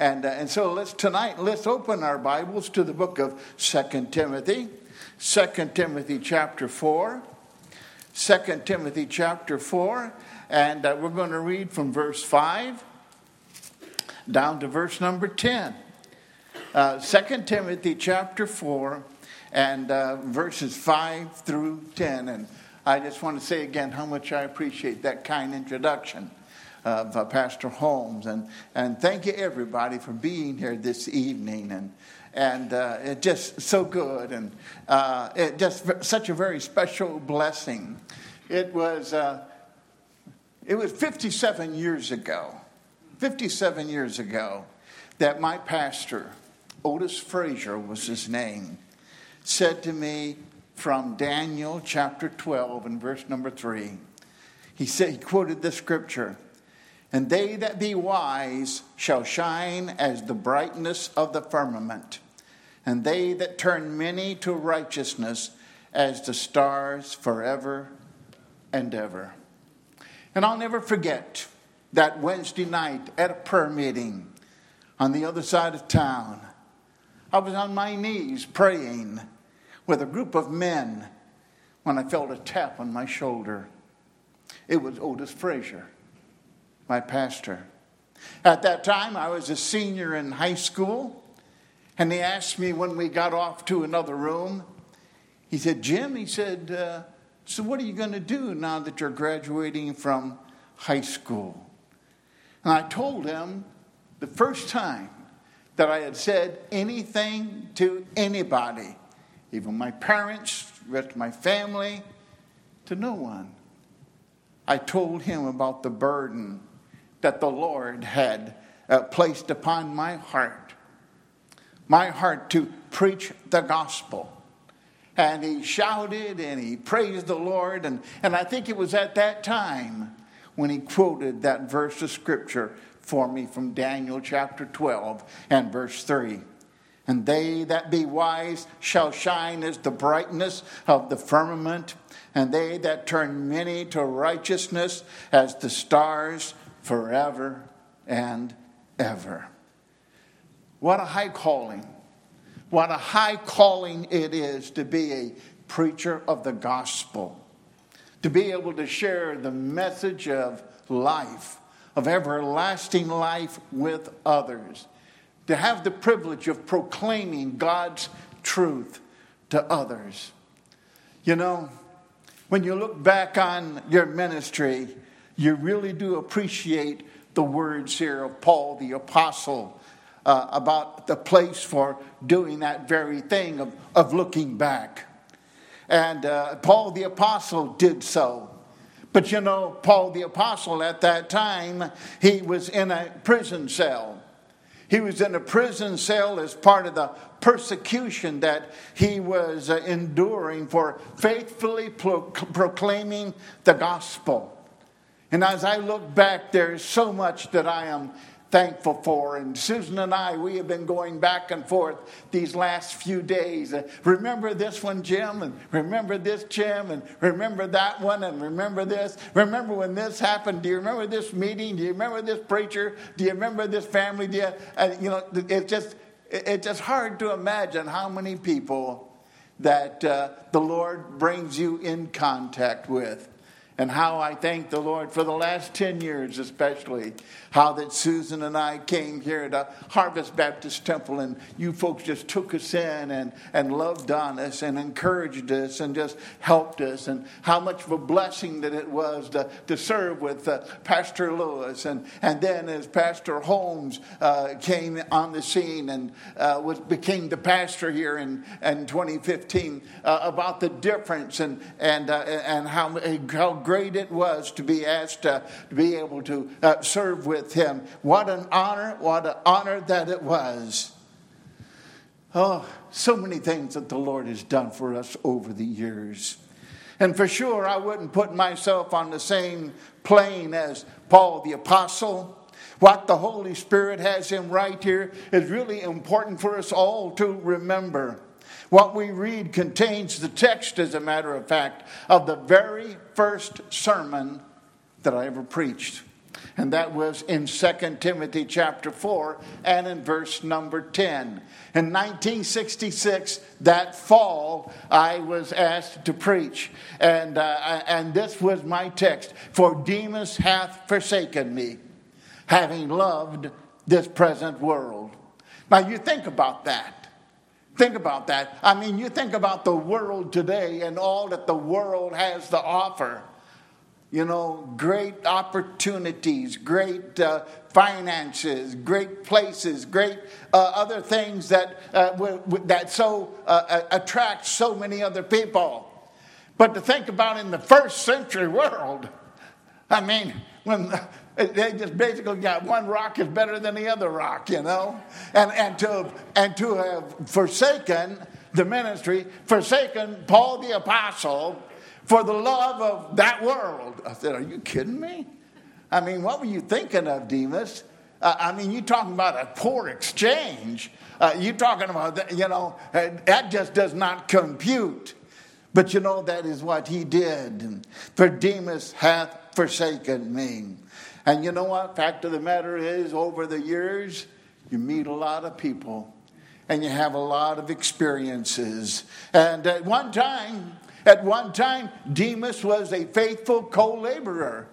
and, uh, and so let's tonight, let's open our Bibles to the book of Second Timothy. Second Timothy chapter 4. 2 Timothy chapter 4. And uh, we're going to read from verse 5 down to verse number 10. Uh, 2 Timothy chapter 4 and uh, verses 5 through 10. And I just want to say again how much I appreciate that kind introduction of uh, Pastor Holmes. And, and thank you, everybody, for being here this evening. And, and uh, it's just so good and uh, it just such a very special blessing. It was, uh, it was 57 years ago, 57 years ago, that my pastor, Otis Frazier was his name, said to me from Daniel chapter 12 and verse number 3. He said, he quoted the scripture and they that be wise shall shine as the brightness of the firmament, and they that turn many to righteousness as the stars forever and ever. And I'll never forget that Wednesday night at a prayer meeting on the other side of town. I was on my knees praying with a group of men when I felt a tap on my shoulder. It was Otis Frazier my pastor. At that time, I was a senior in high school, and he asked me when we got off to another room, he said, Jim, he said, uh, so what are you going to do now that you're graduating from high school? And I told him the first time that I had said anything to anybody, even my parents, my family, to no one. I told him about the burden that the Lord had uh, placed upon my heart. My heart to preach the gospel. And he shouted and he praised the Lord. And, and I think it was at that time when he quoted that verse of scripture for me from Daniel chapter 12 and verse 3. And they that be wise shall shine as the brightness of the firmament, and they that turn many to righteousness as the stars forever and ever. What a high calling. What a high calling it is to be a preacher of the gospel, to be able to share the message of life, of everlasting life with others, to have the privilege of proclaiming God's truth to others. You know, when you look back on your ministry, you really do appreciate the words here of Paul the Apostle uh, about the place for doing that very thing of, of looking back. And uh, Paul the Apostle did so. But you know, Paul the Apostle at that time, he was in a prison cell. He was in a prison cell as part of the persecution that he was uh, enduring for faithfully pro- proclaiming the gospel. And as I look back, there's so much that I am thankful for. And Susan and I, we have been going back and forth these last few days. Remember this one, Jim, and remember this, Jim, and remember that one, and remember this. Remember when this happened? Do you remember this meeting? Do you remember this preacher? Do you remember this family? Do you, uh, you know, it's just it's just hard to imagine how many people that uh, the Lord brings you in contact with and how I thank the Lord for the last 10 years, especially, how that Susan and I came here to Harvest Baptist Temple, and you folks just took us in and, and loved on us and encouraged us and just helped us, and how much of a blessing that it was to, to serve with uh, Pastor Lewis. And, and then as Pastor Holmes uh, came on the scene and uh, was, became the pastor here in, in 2015, uh, about the difference and, and, uh, and how, how great it was to be asked to, to be able to uh, serve with him. What an honor, what an honor that it was. Oh, so many things that the Lord has done for us over the years. And for sure, I wouldn't put myself on the same plane as Paul the Apostle. What the Holy Spirit has him right here is really important for us all to remember. What we read contains the text, as a matter of fact, of the very first sermon that I ever preached. And that was in 2 Timothy chapter 4 and in verse number 10. In 1966, that fall, I was asked to preach. And, uh, and this was my text For Demas hath forsaken me, having loved this present world. Now, you think about that. Think about that. I mean, you think about the world today and all that the world has to offer. You know, great opportunities, great uh, finances, great places, great uh, other things that, uh, that so uh, attract so many other people. But to think about in the first century world, I mean, when they just basically got one rock is better than the other rock, you know? And, and, to, and to have forsaken the ministry, forsaken Paul the Apostle for the love of that world. I said, Are you kidding me? I mean, what were you thinking of, Demas? Uh, I mean, you're talking about a poor exchange. Uh, you're talking about, that, you know, that just does not compute. But you know, that is what he did. For Demas hath forsaken me. And you know what? Fact of the matter is, over the years, you meet a lot of people and you have a lot of experiences. And at one time, at one time, Demas was a faithful co laborer.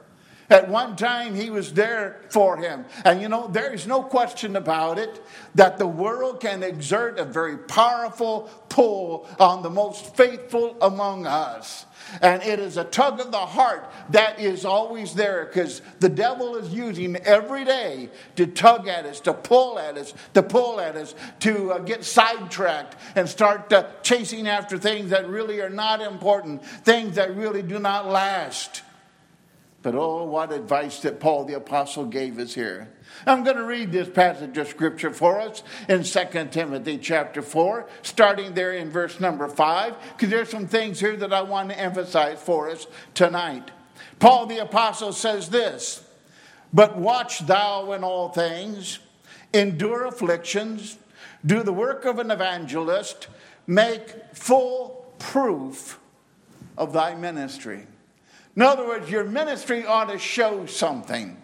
At one time, he was there for him. And you know, there is no question about it that the world can exert a very powerful pull on the most faithful among us. And it is a tug of the heart that is always there because the devil is using every day to tug at us, to pull at us, to pull at us, to uh, get sidetracked and start uh, chasing after things that really are not important, things that really do not last. But oh, what advice that Paul the Apostle gave us here. I'm going to read this passage of scripture for us in 2 Timothy chapter 4, starting there in verse number 5, because there's some things here that I want to emphasize for us tonight. Paul the Apostle says this But watch thou in all things, endure afflictions, do the work of an evangelist, make full proof of thy ministry. In other words, your ministry ought to show something.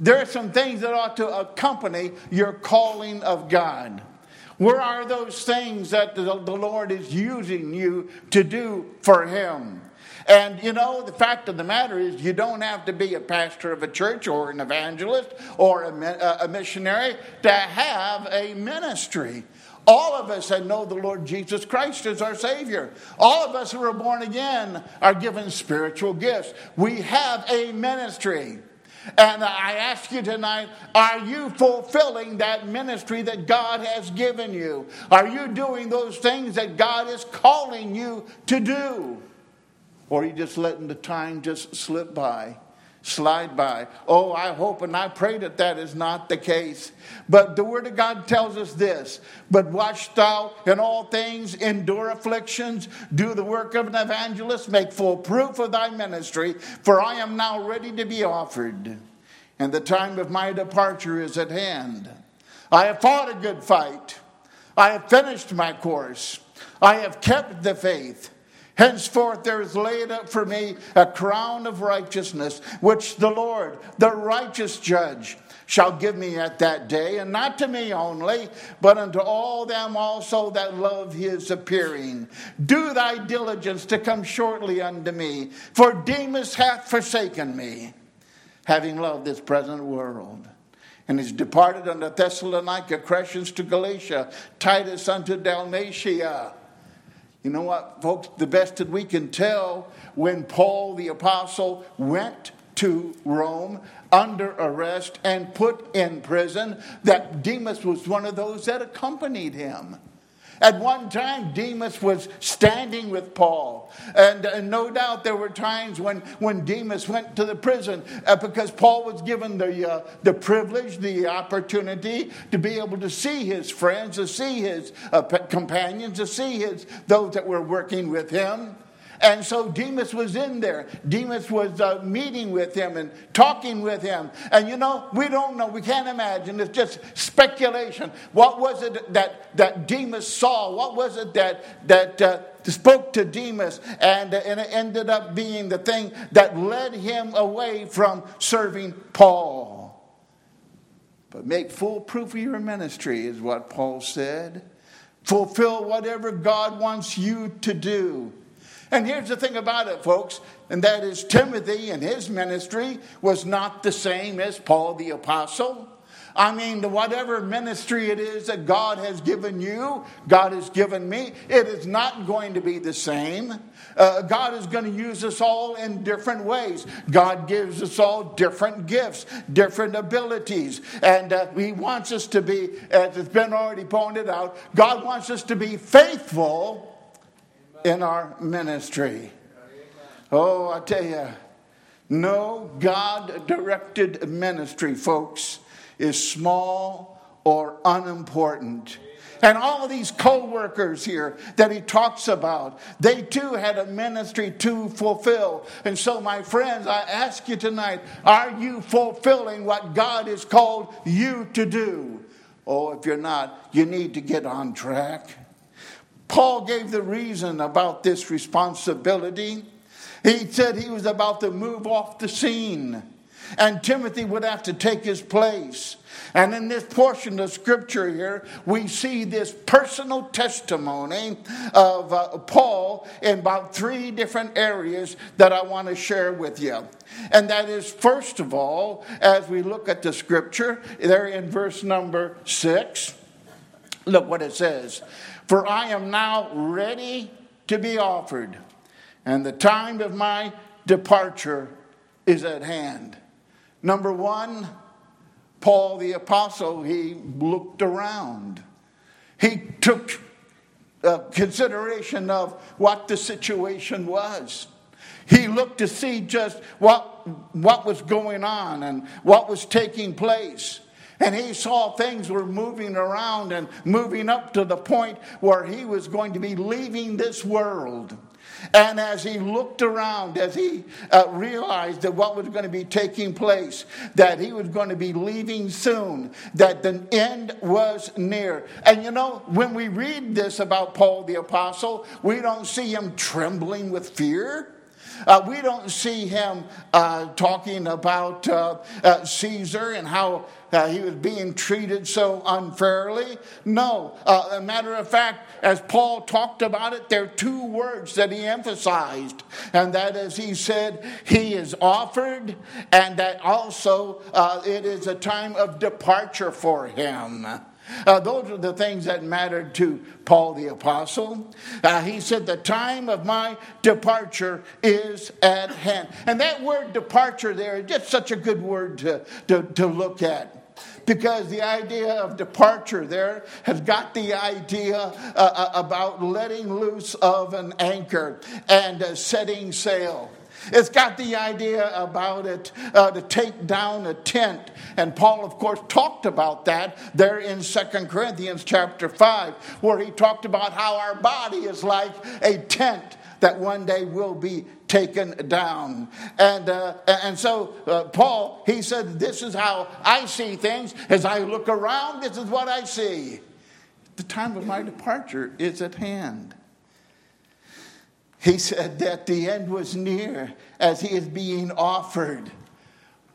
There are some things that ought to accompany your calling of God. Where are those things that the, Lord is using you to do for Him? And you know, the fact of the matter is, you don't have to be a pastor of a church or an evangelist or a, uh, a missionary to have a ministry. All of us that know the Lord Jesus Christ as our Savior, all of us who are born again are given spiritual gifts. We have a ministry. And I ask you tonight are you fulfilling that ministry that God has given you? Are you doing those things that God is calling you to do? Or are you just letting the time just slip by? Slide by. Oh, I hope and I pray that that is not the case. But the Word of God tells us this But watch thou in all things, endure afflictions, do the work of an evangelist, make full proof of thy ministry, for I am now ready to be offered, and the time of my departure is at hand. I have fought a good fight, I have finished my course, I have kept the faith. Henceforth there is laid up for me a crown of righteousness, which the Lord, the righteous judge, shall give me at that day, and not to me only, but unto all them also that love his appearing. Do thy diligence to come shortly unto me, for Demas hath forsaken me, having loved this present world and is departed unto Thessalonica, Crescens to Galatia, Titus unto Dalmatia. You know what, folks? The best that we can tell when Paul the Apostle went to Rome under arrest and put in prison, that Demas was one of those that accompanied him. At one time, Demas was standing with Paul. And, and no doubt there were times when, when Demas went to the prison uh, because Paul was given the, uh, the privilege, the opportunity to be able to see his friends, to see his uh, companions, to see his, those that were working with him. And so Demas was in there. Demas was uh, meeting with him and talking with him. And you know, we don't know. We can't imagine. It's just speculation. What was it that, that Demas saw? What was it that, that uh, spoke to Demas? And, uh, and it ended up being the thing that led him away from serving Paul. But make full proof of your ministry, is what Paul said. Fulfill whatever God wants you to do. And here's the thing about it, folks, and that is Timothy and his ministry was not the same as Paul the Apostle. I mean, whatever ministry it is that God has given you, God has given me, it is not going to be the same. Uh, God is going to use us all in different ways. God gives us all different gifts, different abilities. And uh, He wants us to be, as it's been already pointed out, God wants us to be faithful in our ministry. Oh, I tell you, no God directed ministry, folks is small or unimportant. And all of these co workers here that he talks about, they too had a ministry to fulfill. And so, my friends, I ask you tonight are you fulfilling what God has called you to do? Oh, if you're not, you need to get on track. Paul gave the reason about this responsibility. He said he was about to move off the scene and Timothy would have to take his place. And in this portion of scripture here, we see this personal testimony of uh, Paul in about three different areas that I want to share with you. And that is, first of all, as we look at the scripture, there in verse number six, look what it says For I am now ready to be offered, and the time of my departure is at hand. Number one, Paul the Apostle, he looked around. He took uh, consideration of what the situation was. He looked to see just what, what was going on and what was taking place. And he saw things were moving around and moving up to the point where he was going to be leaving this world. And as he looked around, as he uh, realized that what was going to be taking place, that he was going to be leaving soon, that the end was near. And you know, when we read this about Paul the Apostle, we don't see him trembling with fear. Uh, we don't see him uh, talking about uh, uh Caesar and how uh, he was being treated so unfairly. No. Uh, a matter of fact, as Paul talked about it, there are two words that he emphasized. And that is, he said, he is offered, and that also it is a time of departure for him. Uh, those are the things that mattered to Paul the Apostle. Uh, he said, The time of my departure is at hand. And that word departure there is just such a good word to, to, to look at because the idea of departure there has got the idea uh, uh about letting loose of an anchor and uh, setting sail. It's got the idea about it uh, to take down a tent. And Paul, of course, talked about that there in Second Corinthians chapter 5, where he talked about how our body is like a tent that one day will be taken down. And, uh, and so, uh, Paul, he said, This is how I see things. As I look around, this is what I see. The time of my departure is at hand. He said that the end was near as he is being offered.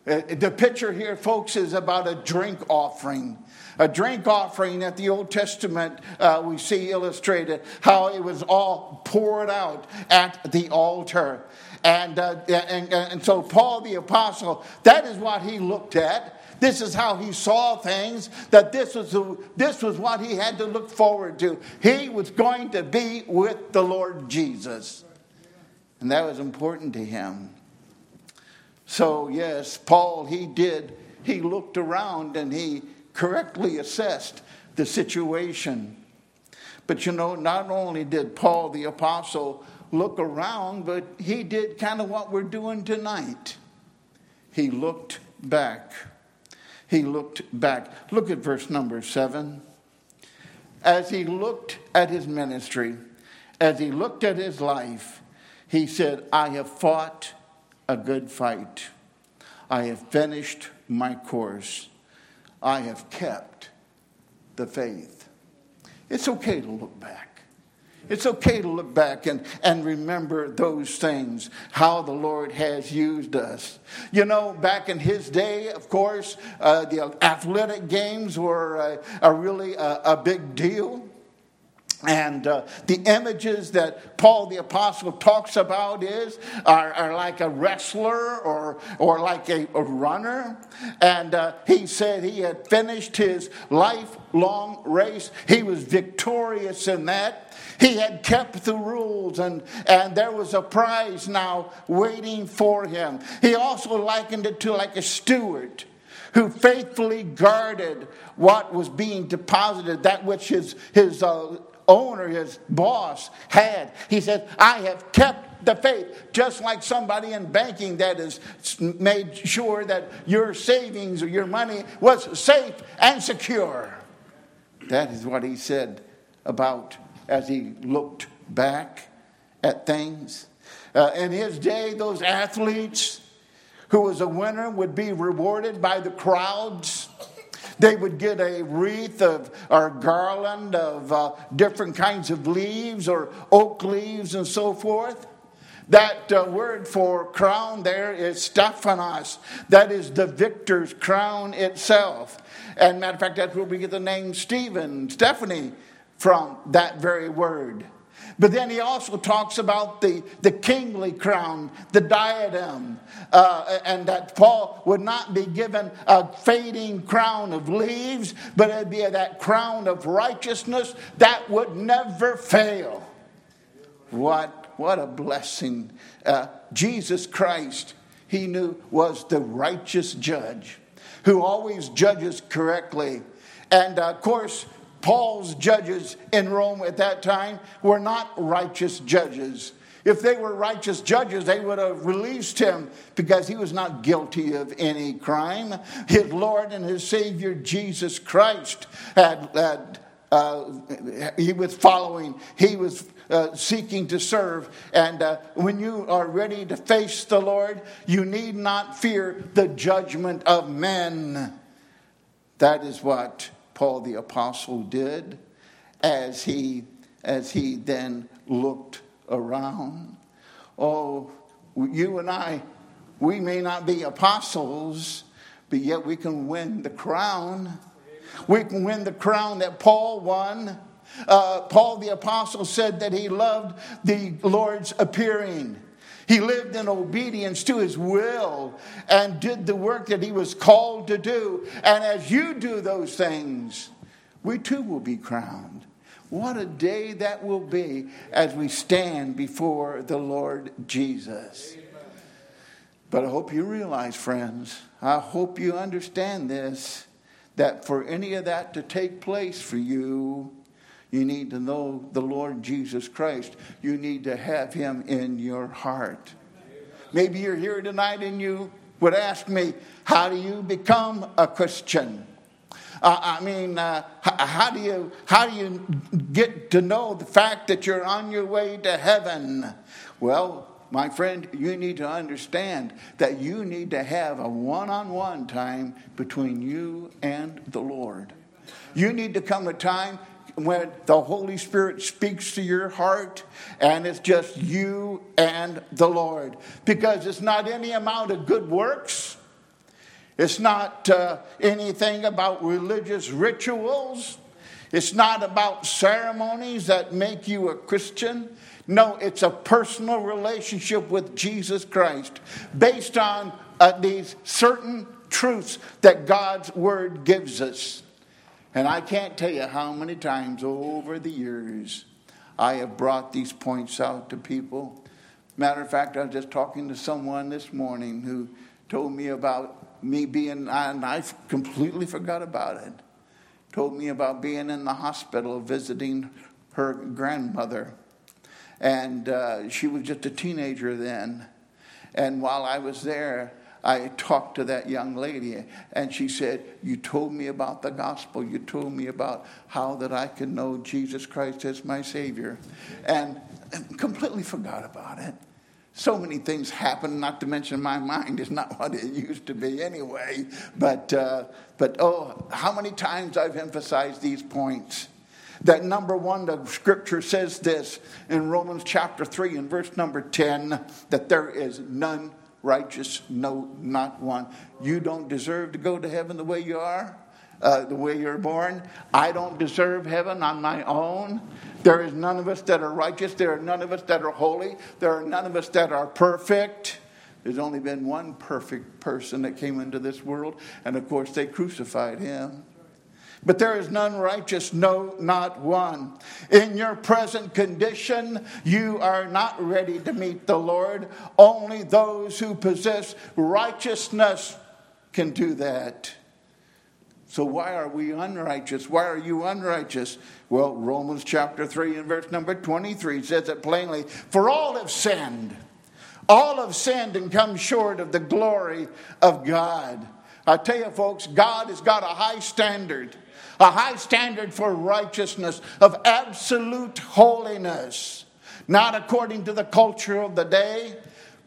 Uh, the picture here, folks, is about a drink offering. A drink offering at the Old Testament, uh, we see illustrated how it was all poured out at the altar. And, uh, and, and so, Paul the Apostle, that is what he looked at. This is how he saw things, that this was, this was what he had to look forward to. He was going to be with the Lord Jesus. And that was important to him. So, yes, Paul, he did, he looked around and he correctly assessed the situation. But you know, not only did Paul the apostle look around, but he did kind of what we're doing tonight. He looked back. He looked back. Look at verse number seven. As he looked at his ministry, as he looked at his life, he said, I have fought a good fight. I have finished my course. I have kept the faith. It's okay to look back. It's okay to look back and, and remember those things, how the Lord has used us. You know, back in his day, of course, uh, the athletic games were uh, a really a, a big deal. And uh, the images that Paul the Apostle talks about is are, are like a wrestler or, or like a, a runner. And uh, he said he had finished his lifelong race. He was victorious in that. He had kept the rules, and, and there was a prize now waiting for him. He also likened it to like a steward who faithfully guarded what was being deposited, that which his, his uh, owner, his boss, had. He said, I have kept the faith, just like somebody in banking that has made sure that your savings or your money was safe and secure. That is what he said about as he looked back at things. Uh, in his day, those athletes who was a winner would be rewarded by the crowds they would get a wreath of or garland of uh, different kinds of leaves or oak leaves and so forth. That uh, word for crown there is Stephanos. That is the victor's crown itself. And matter of fact, that's where we get the name Stephen, Stephanie, from that very word. But then he also talks about the, the kingly crown, the diadem, uh, and that Paul would not be given a fading crown of leaves, but it'd be that crown of righteousness that would never fail. What, what a blessing. Uh, Jesus Christ, he knew, was the righteous judge who always judges correctly. And uh, of course, Paul's judges in Rome at that time were not righteous judges. If they were righteous judges, they would have released him because he was not guilty of any crime. His Lord and his Savior, Jesus Christ, had, had uh, he was following, he was uh, seeking to serve. And uh, when you are ready to face the Lord, you need not fear the judgment of men. That is what Paul the apostle did as he as he then looked around. Oh, you and I, we may not be apostles, but yet we can win the crown. We can win the crown that Paul won. Uh, Paul the apostle said that he loved the Lord's appearing. He lived in obedience to his will and did the work that he was called to do. And as you do those things, we too will be crowned. What a day that will be as we stand before the Lord Jesus. But I hope you realize, friends, I hope you understand this that for any of that to take place for you, you need to know the Lord Jesus Christ. You need to have him in your heart. Maybe you're here tonight and you would ask me, How do you become a Christian? Uh, I mean, uh, how, do you, how do you get to know the fact that you're on your way to heaven? Well, my friend, you need to understand that you need to have a one on one time between you and the Lord. You need to come a time when the Holy Spirit speaks to your heart and it's just you and the Lord. Because it's not any amount of good works, it's not uh, anything about religious rituals, it's not about ceremonies that make you a Christian. No, it's a personal relationship with Jesus Christ based on uh, these certain truths that God's Word gives us. And I can't tell you how many times over the years I have brought these points out to people. Matter of fact, I was just talking to someone this morning who told me about me being, and I completely forgot about it. Told me about being in the hospital visiting her grandmother. And uh, she was just a teenager then. And while I was there, I talked to that young lady, and she said, You told me about the gospel. You told me about how that I can know Jesus Christ as my Savior. And completely forgot about it. so many things happen, not to mention my mind is not what it used to be anyway. But, uh, but oh, how many times I've emphasized these points. That number one, the scripture says this in Romans chapter 3 and verse number 10 that there is none righteous, no, not one. You don't deserve to go to heaven the way you are uh, the way you're born. I don't deserve heaven on my own. There is none of us that are righteous. There are none of us that are holy. There are none of us that are perfect. There's only been one perfect person that came into this world, and of course, they crucified him. But there is none righteous, no, not one. In your present condition, you are not ready to meet the Lord. Only those who possess righteousness can do that. So why are we unrighteous? Why are you unrighteous? Well, Romans chapter 3 and verse number 23 says it plainly For all have sinned. All have sinned and come short of the glory of God. I tell you, folks, God has got a high standard, a high standard for righteousness, of absolute holiness, not according to the culture of the day,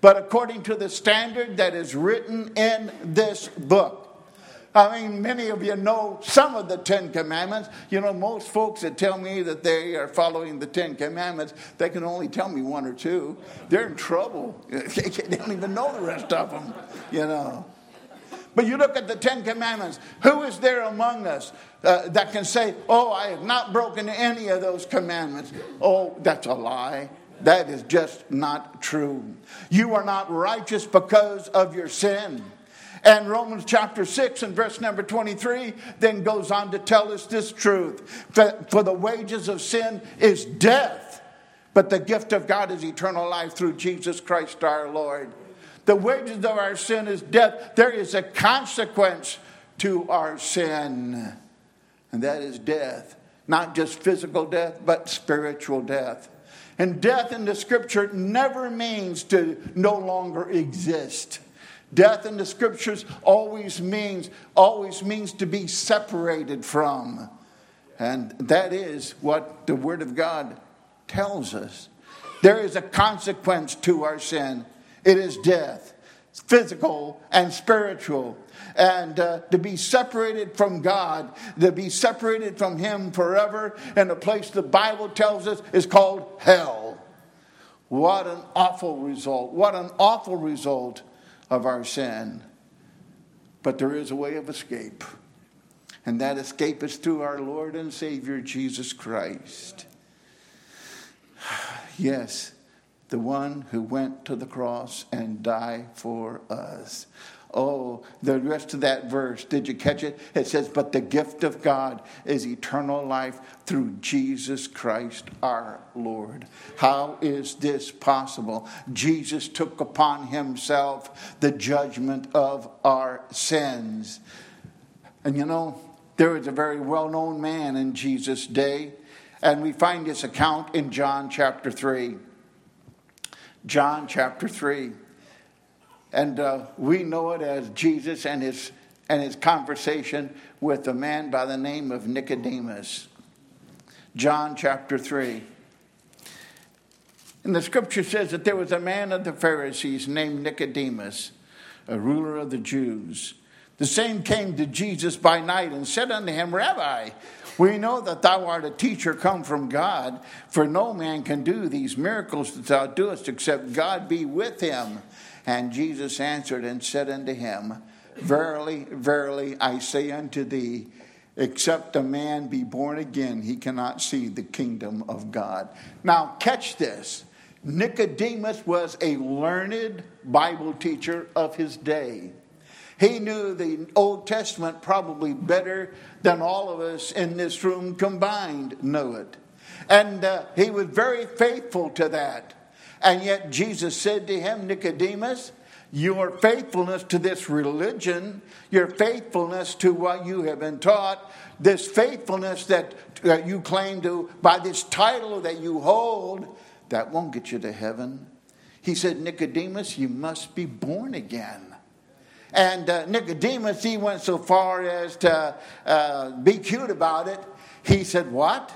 but according to the standard that is written in this book. I mean, many of you know some of the Ten Commandments. You know, most folks that tell me that they are following the Ten Commandments, they can only tell me one or two. They're in trouble. They don't even know the rest of them, you know. But you look at the Ten Commandments. Who is there among us uh, that can say, Oh, I have not broken any of those commandments? Oh, that's a lie. That is just not true. You are not righteous because of your sin. And Romans chapter 6 and verse number 23 then goes on to tell us this truth For the wages of sin is death, but the gift of God is eternal life through Jesus Christ our Lord. The wages of our sin is death. There is a consequence to our sin, and that is death. Not just physical death, but spiritual death. And death in the scripture never means to no longer exist. Death in the scriptures always means always means to be separated from. And that is what the word of God tells us. There is a consequence to our sin. It is death, physical and spiritual. And uh, to be separated from God, to be separated from Him forever in a place the Bible tells us is called hell. What an awful result. What an awful result of our sin. But there is a way of escape. And that escape is through our Lord and Savior Jesus Christ. Yes, the one who went to the cross and died for us. Oh, the rest of that verse, did you catch it? It says, But the gift of God is eternal life through Jesus Christ our Lord. How is this possible? Jesus took upon himself the judgment of our sins. And you know, there was a very well known man in Jesus' day, and we find this account in John chapter 3. John chapter 3. And uh, we know it as Jesus and his, and his conversation with a man by the name of Nicodemus. John chapter 3. And the scripture says that there was a man of the Pharisees named Nicodemus, a ruler of the Jews. The same came to Jesus by night and said unto him, Rabbi, we know that thou art a teacher come from God, for no man can do these miracles that thou doest except God be with him. And Jesus answered and said unto him, Verily, verily, I say unto thee, except a man be born again, he cannot see the kingdom of God. Now, catch this. Nicodemus was a learned Bible teacher of his day. He knew the Old Testament probably better than all of us in this room combined know it. And uh, he was very faithful to that. And yet Jesus said to him, Nicodemus, your faithfulness to this religion, your faithfulness to what you have been taught, this faithfulness that uh, you claim to by this title that you hold, that won't get you to heaven. He said, Nicodemus, you must be born again. And uh, Nicodemus, he went so far as to uh, be cute about it. He said, What?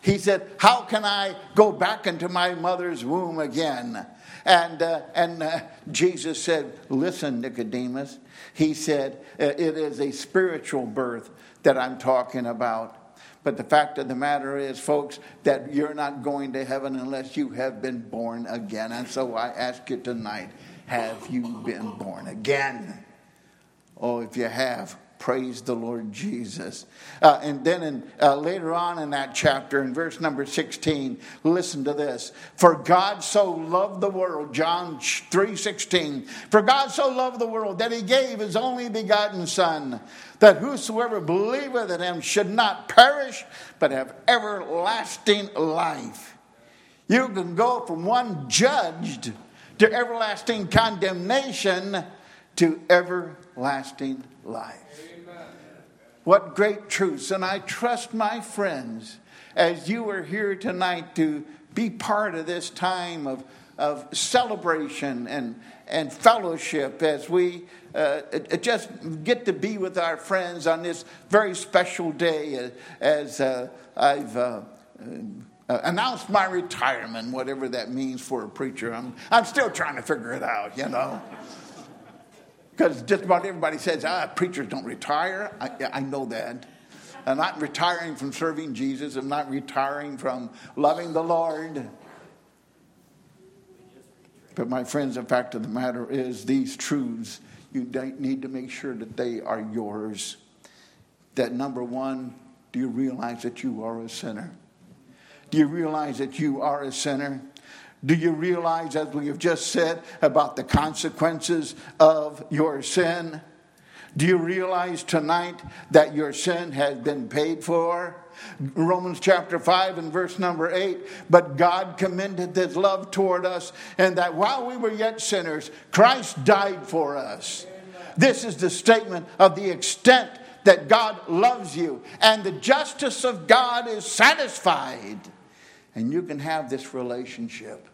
He said, How can I go back into my mother's womb again? And, uh, and uh, Jesus said, Listen, Nicodemus. He said, uh, It is a spiritual birth that I'm talking about. But the fact of the matter is, folks, that you're not going to heaven unless you have been born again. And so I ask you tonight have you been born again? Oh, if you have, Praise the Lord Jesus. Uh, and then in, uh, later on in that chapter, in verse number 16, listen to this. For God so loved the world, John 3 16. For God so loved the world that he gave his only begotten Son, that whosoever believeth in him should not perish, but have everlasting life. You can go from one judged to everlasting condemnation to everlasting life. What great truths. And I trust my friends, as you are here tonight to be part of this time of, of celebration and, and fellowship as we uh, just get to be with our friends on this very special day as uh, I've. Uh, uh, announced my retirement, whatever that means for a preacher. I'm, I'm still trying to figure it out, you know. Because just about everybody says, ah, preachers don't retire. I, I know that. I'm not retiring from serving Jesus. I'm not retiring from loving the Lord. But, my friends, the fact of the matter is, these truths, you need to make sure that they are yours. That number one, do you realize that you are a sinner? Do you realize that you are a sinner? Do you realize, as we have just said, about the consequences of your sin? Do you realize tonight that your sin has been paid for? Romans chapter 5 and verse number 8. But God commended his love toward us, and that while we were yet sinners, Christ died for us. This is the statement of the extent that God loves you, and the justice of God is satisfied. And you can have this relationship.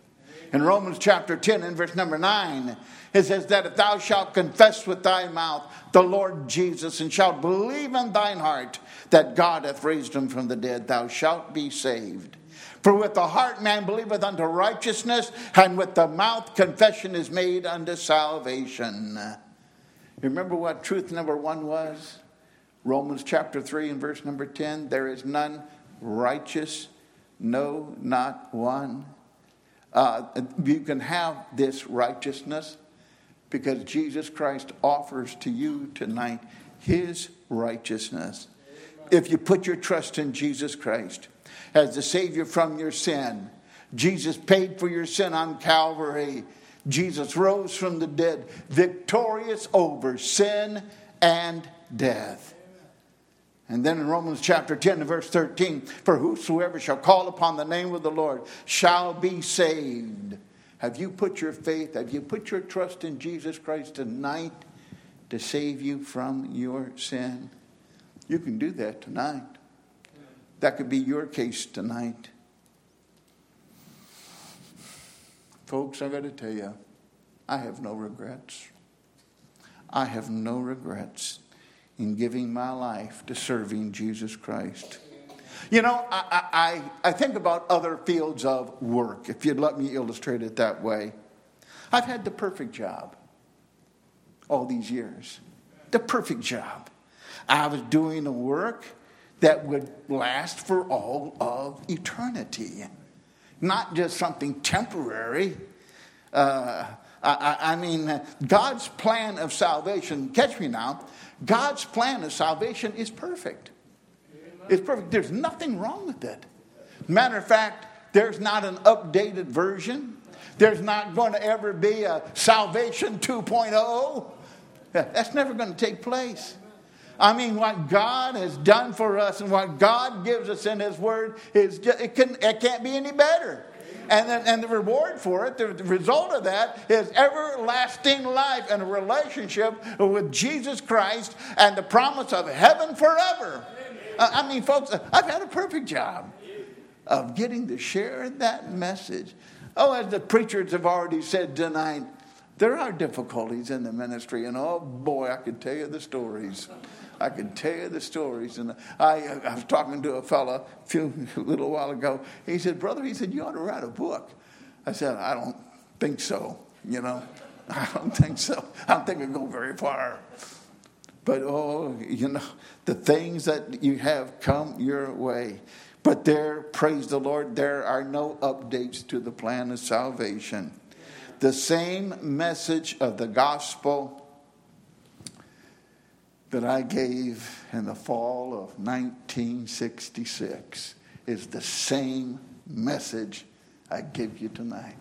In Romans chapter 10 and verse number 9, it says that if thou shalt confess with thy mouth the Lord Jesus and shalt believe in thine heart that God hath raised him from the dead, thou shalt be saved. For with the heart man believeth unto righteousness, and with the mouth confession is made unto salvation. Remember what truth number one was? Romans chapter 3 and verse number 10 there is none righteous, no, not one uh, you can have this righteousness because Jesus Christ offers to you tonight his righteousness. If you put your trust in Jesus Christ as the Savior from your sin, Jesus paid for your sin on Calvary. Jesus rose from the dead, victorious over sin and death. And then in Romans chapter 10 and verse 13, for whosoever shall call upon the name of the Lord shall be saved. Have you put your faith, have you put your trust in Jesus Christ tonight to save you from your sin? You can do that tonight. That could be your case tonight. Folks, I've got to tell you, I have no regrets. I have no regrets in giving my life to serving Jesus Christ. You know, I, I, I think about other fields of work, if you'd let me illustrate it that way. I've had the perfect job all these years. The perfect job. I was doing a work that would last for all of eternity, not just something temporary. Uh, I, I, mean, God's plan of salvation, catch me now, God's plan of salvation is perfect. It's perfect. There's nothing wrong with it. Matter of fact, there's not an updated version. There's not going to ever be a salvation 2.0. That's never going to take place. I mean, what God has done for us and what God gives us in His Word is just, it, can, it can't be any better. And, then, and the reward for it, the, the result of that is everlasting life and a relationship with Jesus Christ and the promise of heaven forever. Uh, I mean, folks, I've had a perfect job of getting to share that message. Oh, as the preachers have already said tonight, there are difficulties in the ministry, and oh boy, I could tell you the stories. I can tell you the stories. And I, I was talking to a fellow a few little while ago. He said, "Brother," he said, "you ought to write a book." I said, "I don't think so, you know. I don't think so. I don't think it'll go very far. But oh, you know, the things that you have come your way. But there, praise the Lord, there are no updates to the plan of salvation. The same message of the gospel that I gave in the fall of 1966 is the same message I give you tonight.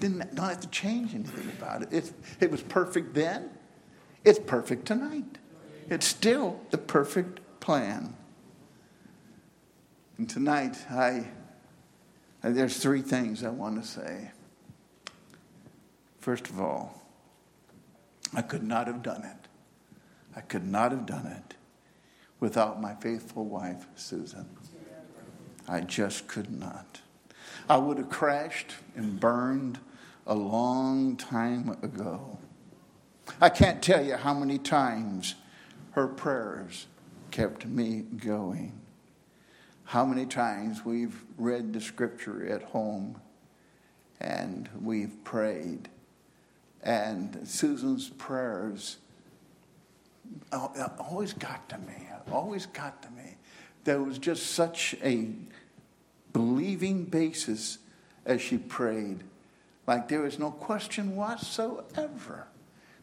Didn't don't have to change anything about it. It, it was perfect then. It's perfect tonight. It's still the perfect plan. And tonight, I there's three things I want to say. First of all, I could not have done it. I could not have done it without my faithful wife, Susan. I just could not. I would have crashed and burned a long time ago. I can't tell you how many times her prayers kept me going. How many times we've read the scripture at home and we've prayed. And Susan's prayers always got to me, always got to me. There was just such a believing basis as she prayed like there was no question whatsoever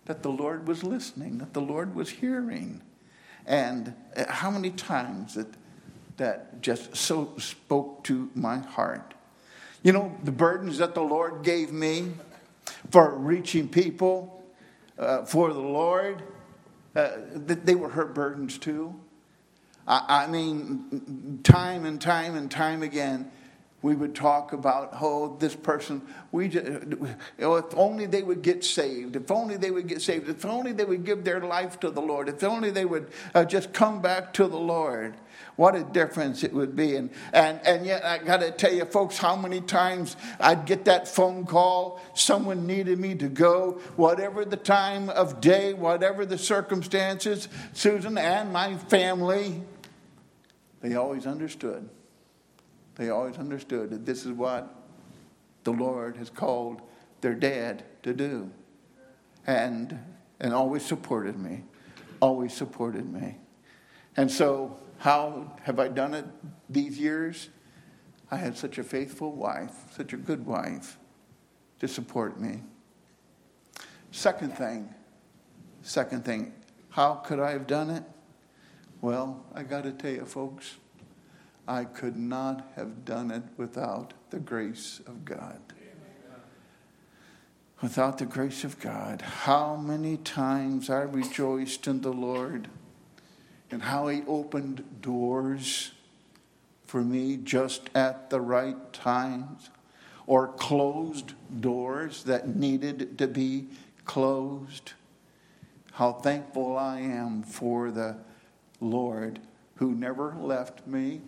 that the Lord was listening, that the Lord was hearing. And uh, how many times that that just so spoke to my heart. You know, the burdens that the Lord gave me for reaching people uh, for the Lord, uh, they were her burdens too. I, I mean, time and time and time again, we would talk about, oh, this person, we just, know, if only they would get saved, if only they would get saved, if only they would give their life to the Lord, if only they would uh, just come back to the Lord. What a difference it would be. And, and, and yet, I got to tell you, folks, how many times I'd get that phone call, someone needed me to go, whatever the time of day, whatever the circumstances, Susan and my family, they always understood they always understood that this is what the Lord has called their dad to do. And, and always supported me, always supported me. And so, how have I done it these years? I had such a faithful wife, such a good wife to support me. Second thing, second thing, how could I have done it? Well, I got to tell you, folks, I could not have done it without the grace of God. Without the grace of God, how many times I rejoiced in the Lord and how He opened doors for me just at the right times or closed doors that needed to be closed. How thankful I am for the Lord who never left me,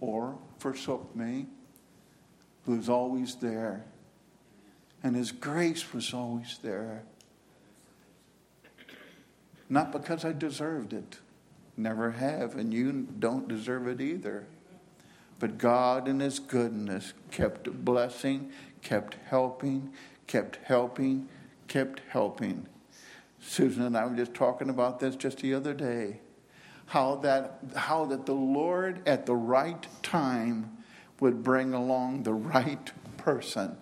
or forsook me, who's always there. And his grace was always there. Not because I deserved it, never have, and you don't deserve it either. But God, in His goodness, kept blessing, kept helping, kept helping, kept helping. Susan and I were just talking about this just the other day how that, how that the Lord at the right time would bring along the right person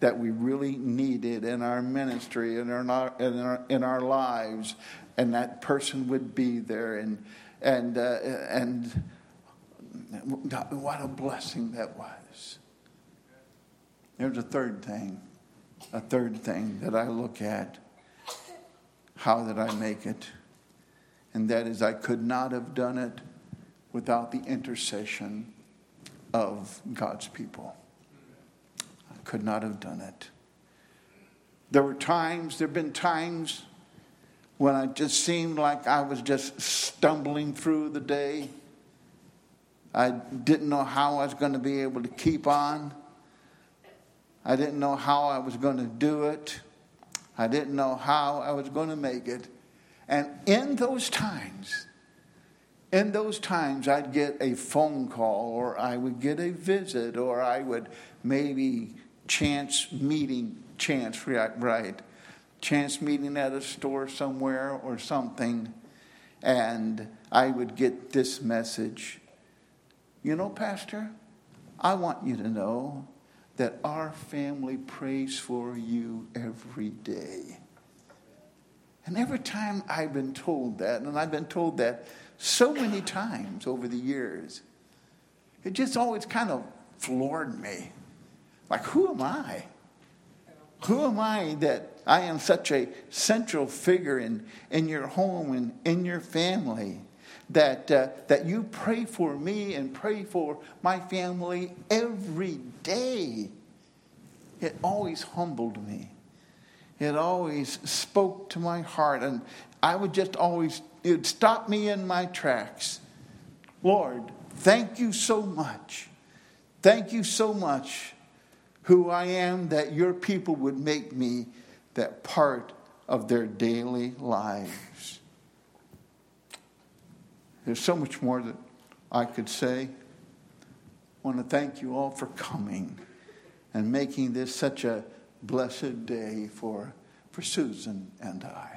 that we really needed in our ministry and in our, in our, in our lives, and that person would be there. And, and, uh, and what a blessing that was. There's a third thing, a third thing that I look at. How did I make it? And that is, I could not have done it without the intercession of God's people. I could not have done it. There were times, there have been times when it just seemed like I was just stumbling through the day. I didn't know how I was going to be able to keep on. I didn't know how I was going to do it. I didn't know how I was going to make it. And in those times, in those times, I'd get a phone call, or I would get a visit, or I would maybe chance meeting chance, right? right chance meeting at a store somewhere or something, and I would get this message You know, Pastor, I want you to know that our family prays for you every day. And every time I've been told that, and I've been told that so many times over the years, it just always kind of floored me. Like, who am I? Who am I that I am such a central figure in, in your home and in your family? That, uh, that you pray for me and pray for my family every day. It always humbled me. It always spoke to my heart. And I would just always, it would stop me in my tracks. Lord, thank you so much. Thank you so much who I am, that your people would make me that part of their daily lives. There's so much more that I could say. I want to thank you all for coming and making this such a blessed day for, for Susan and I.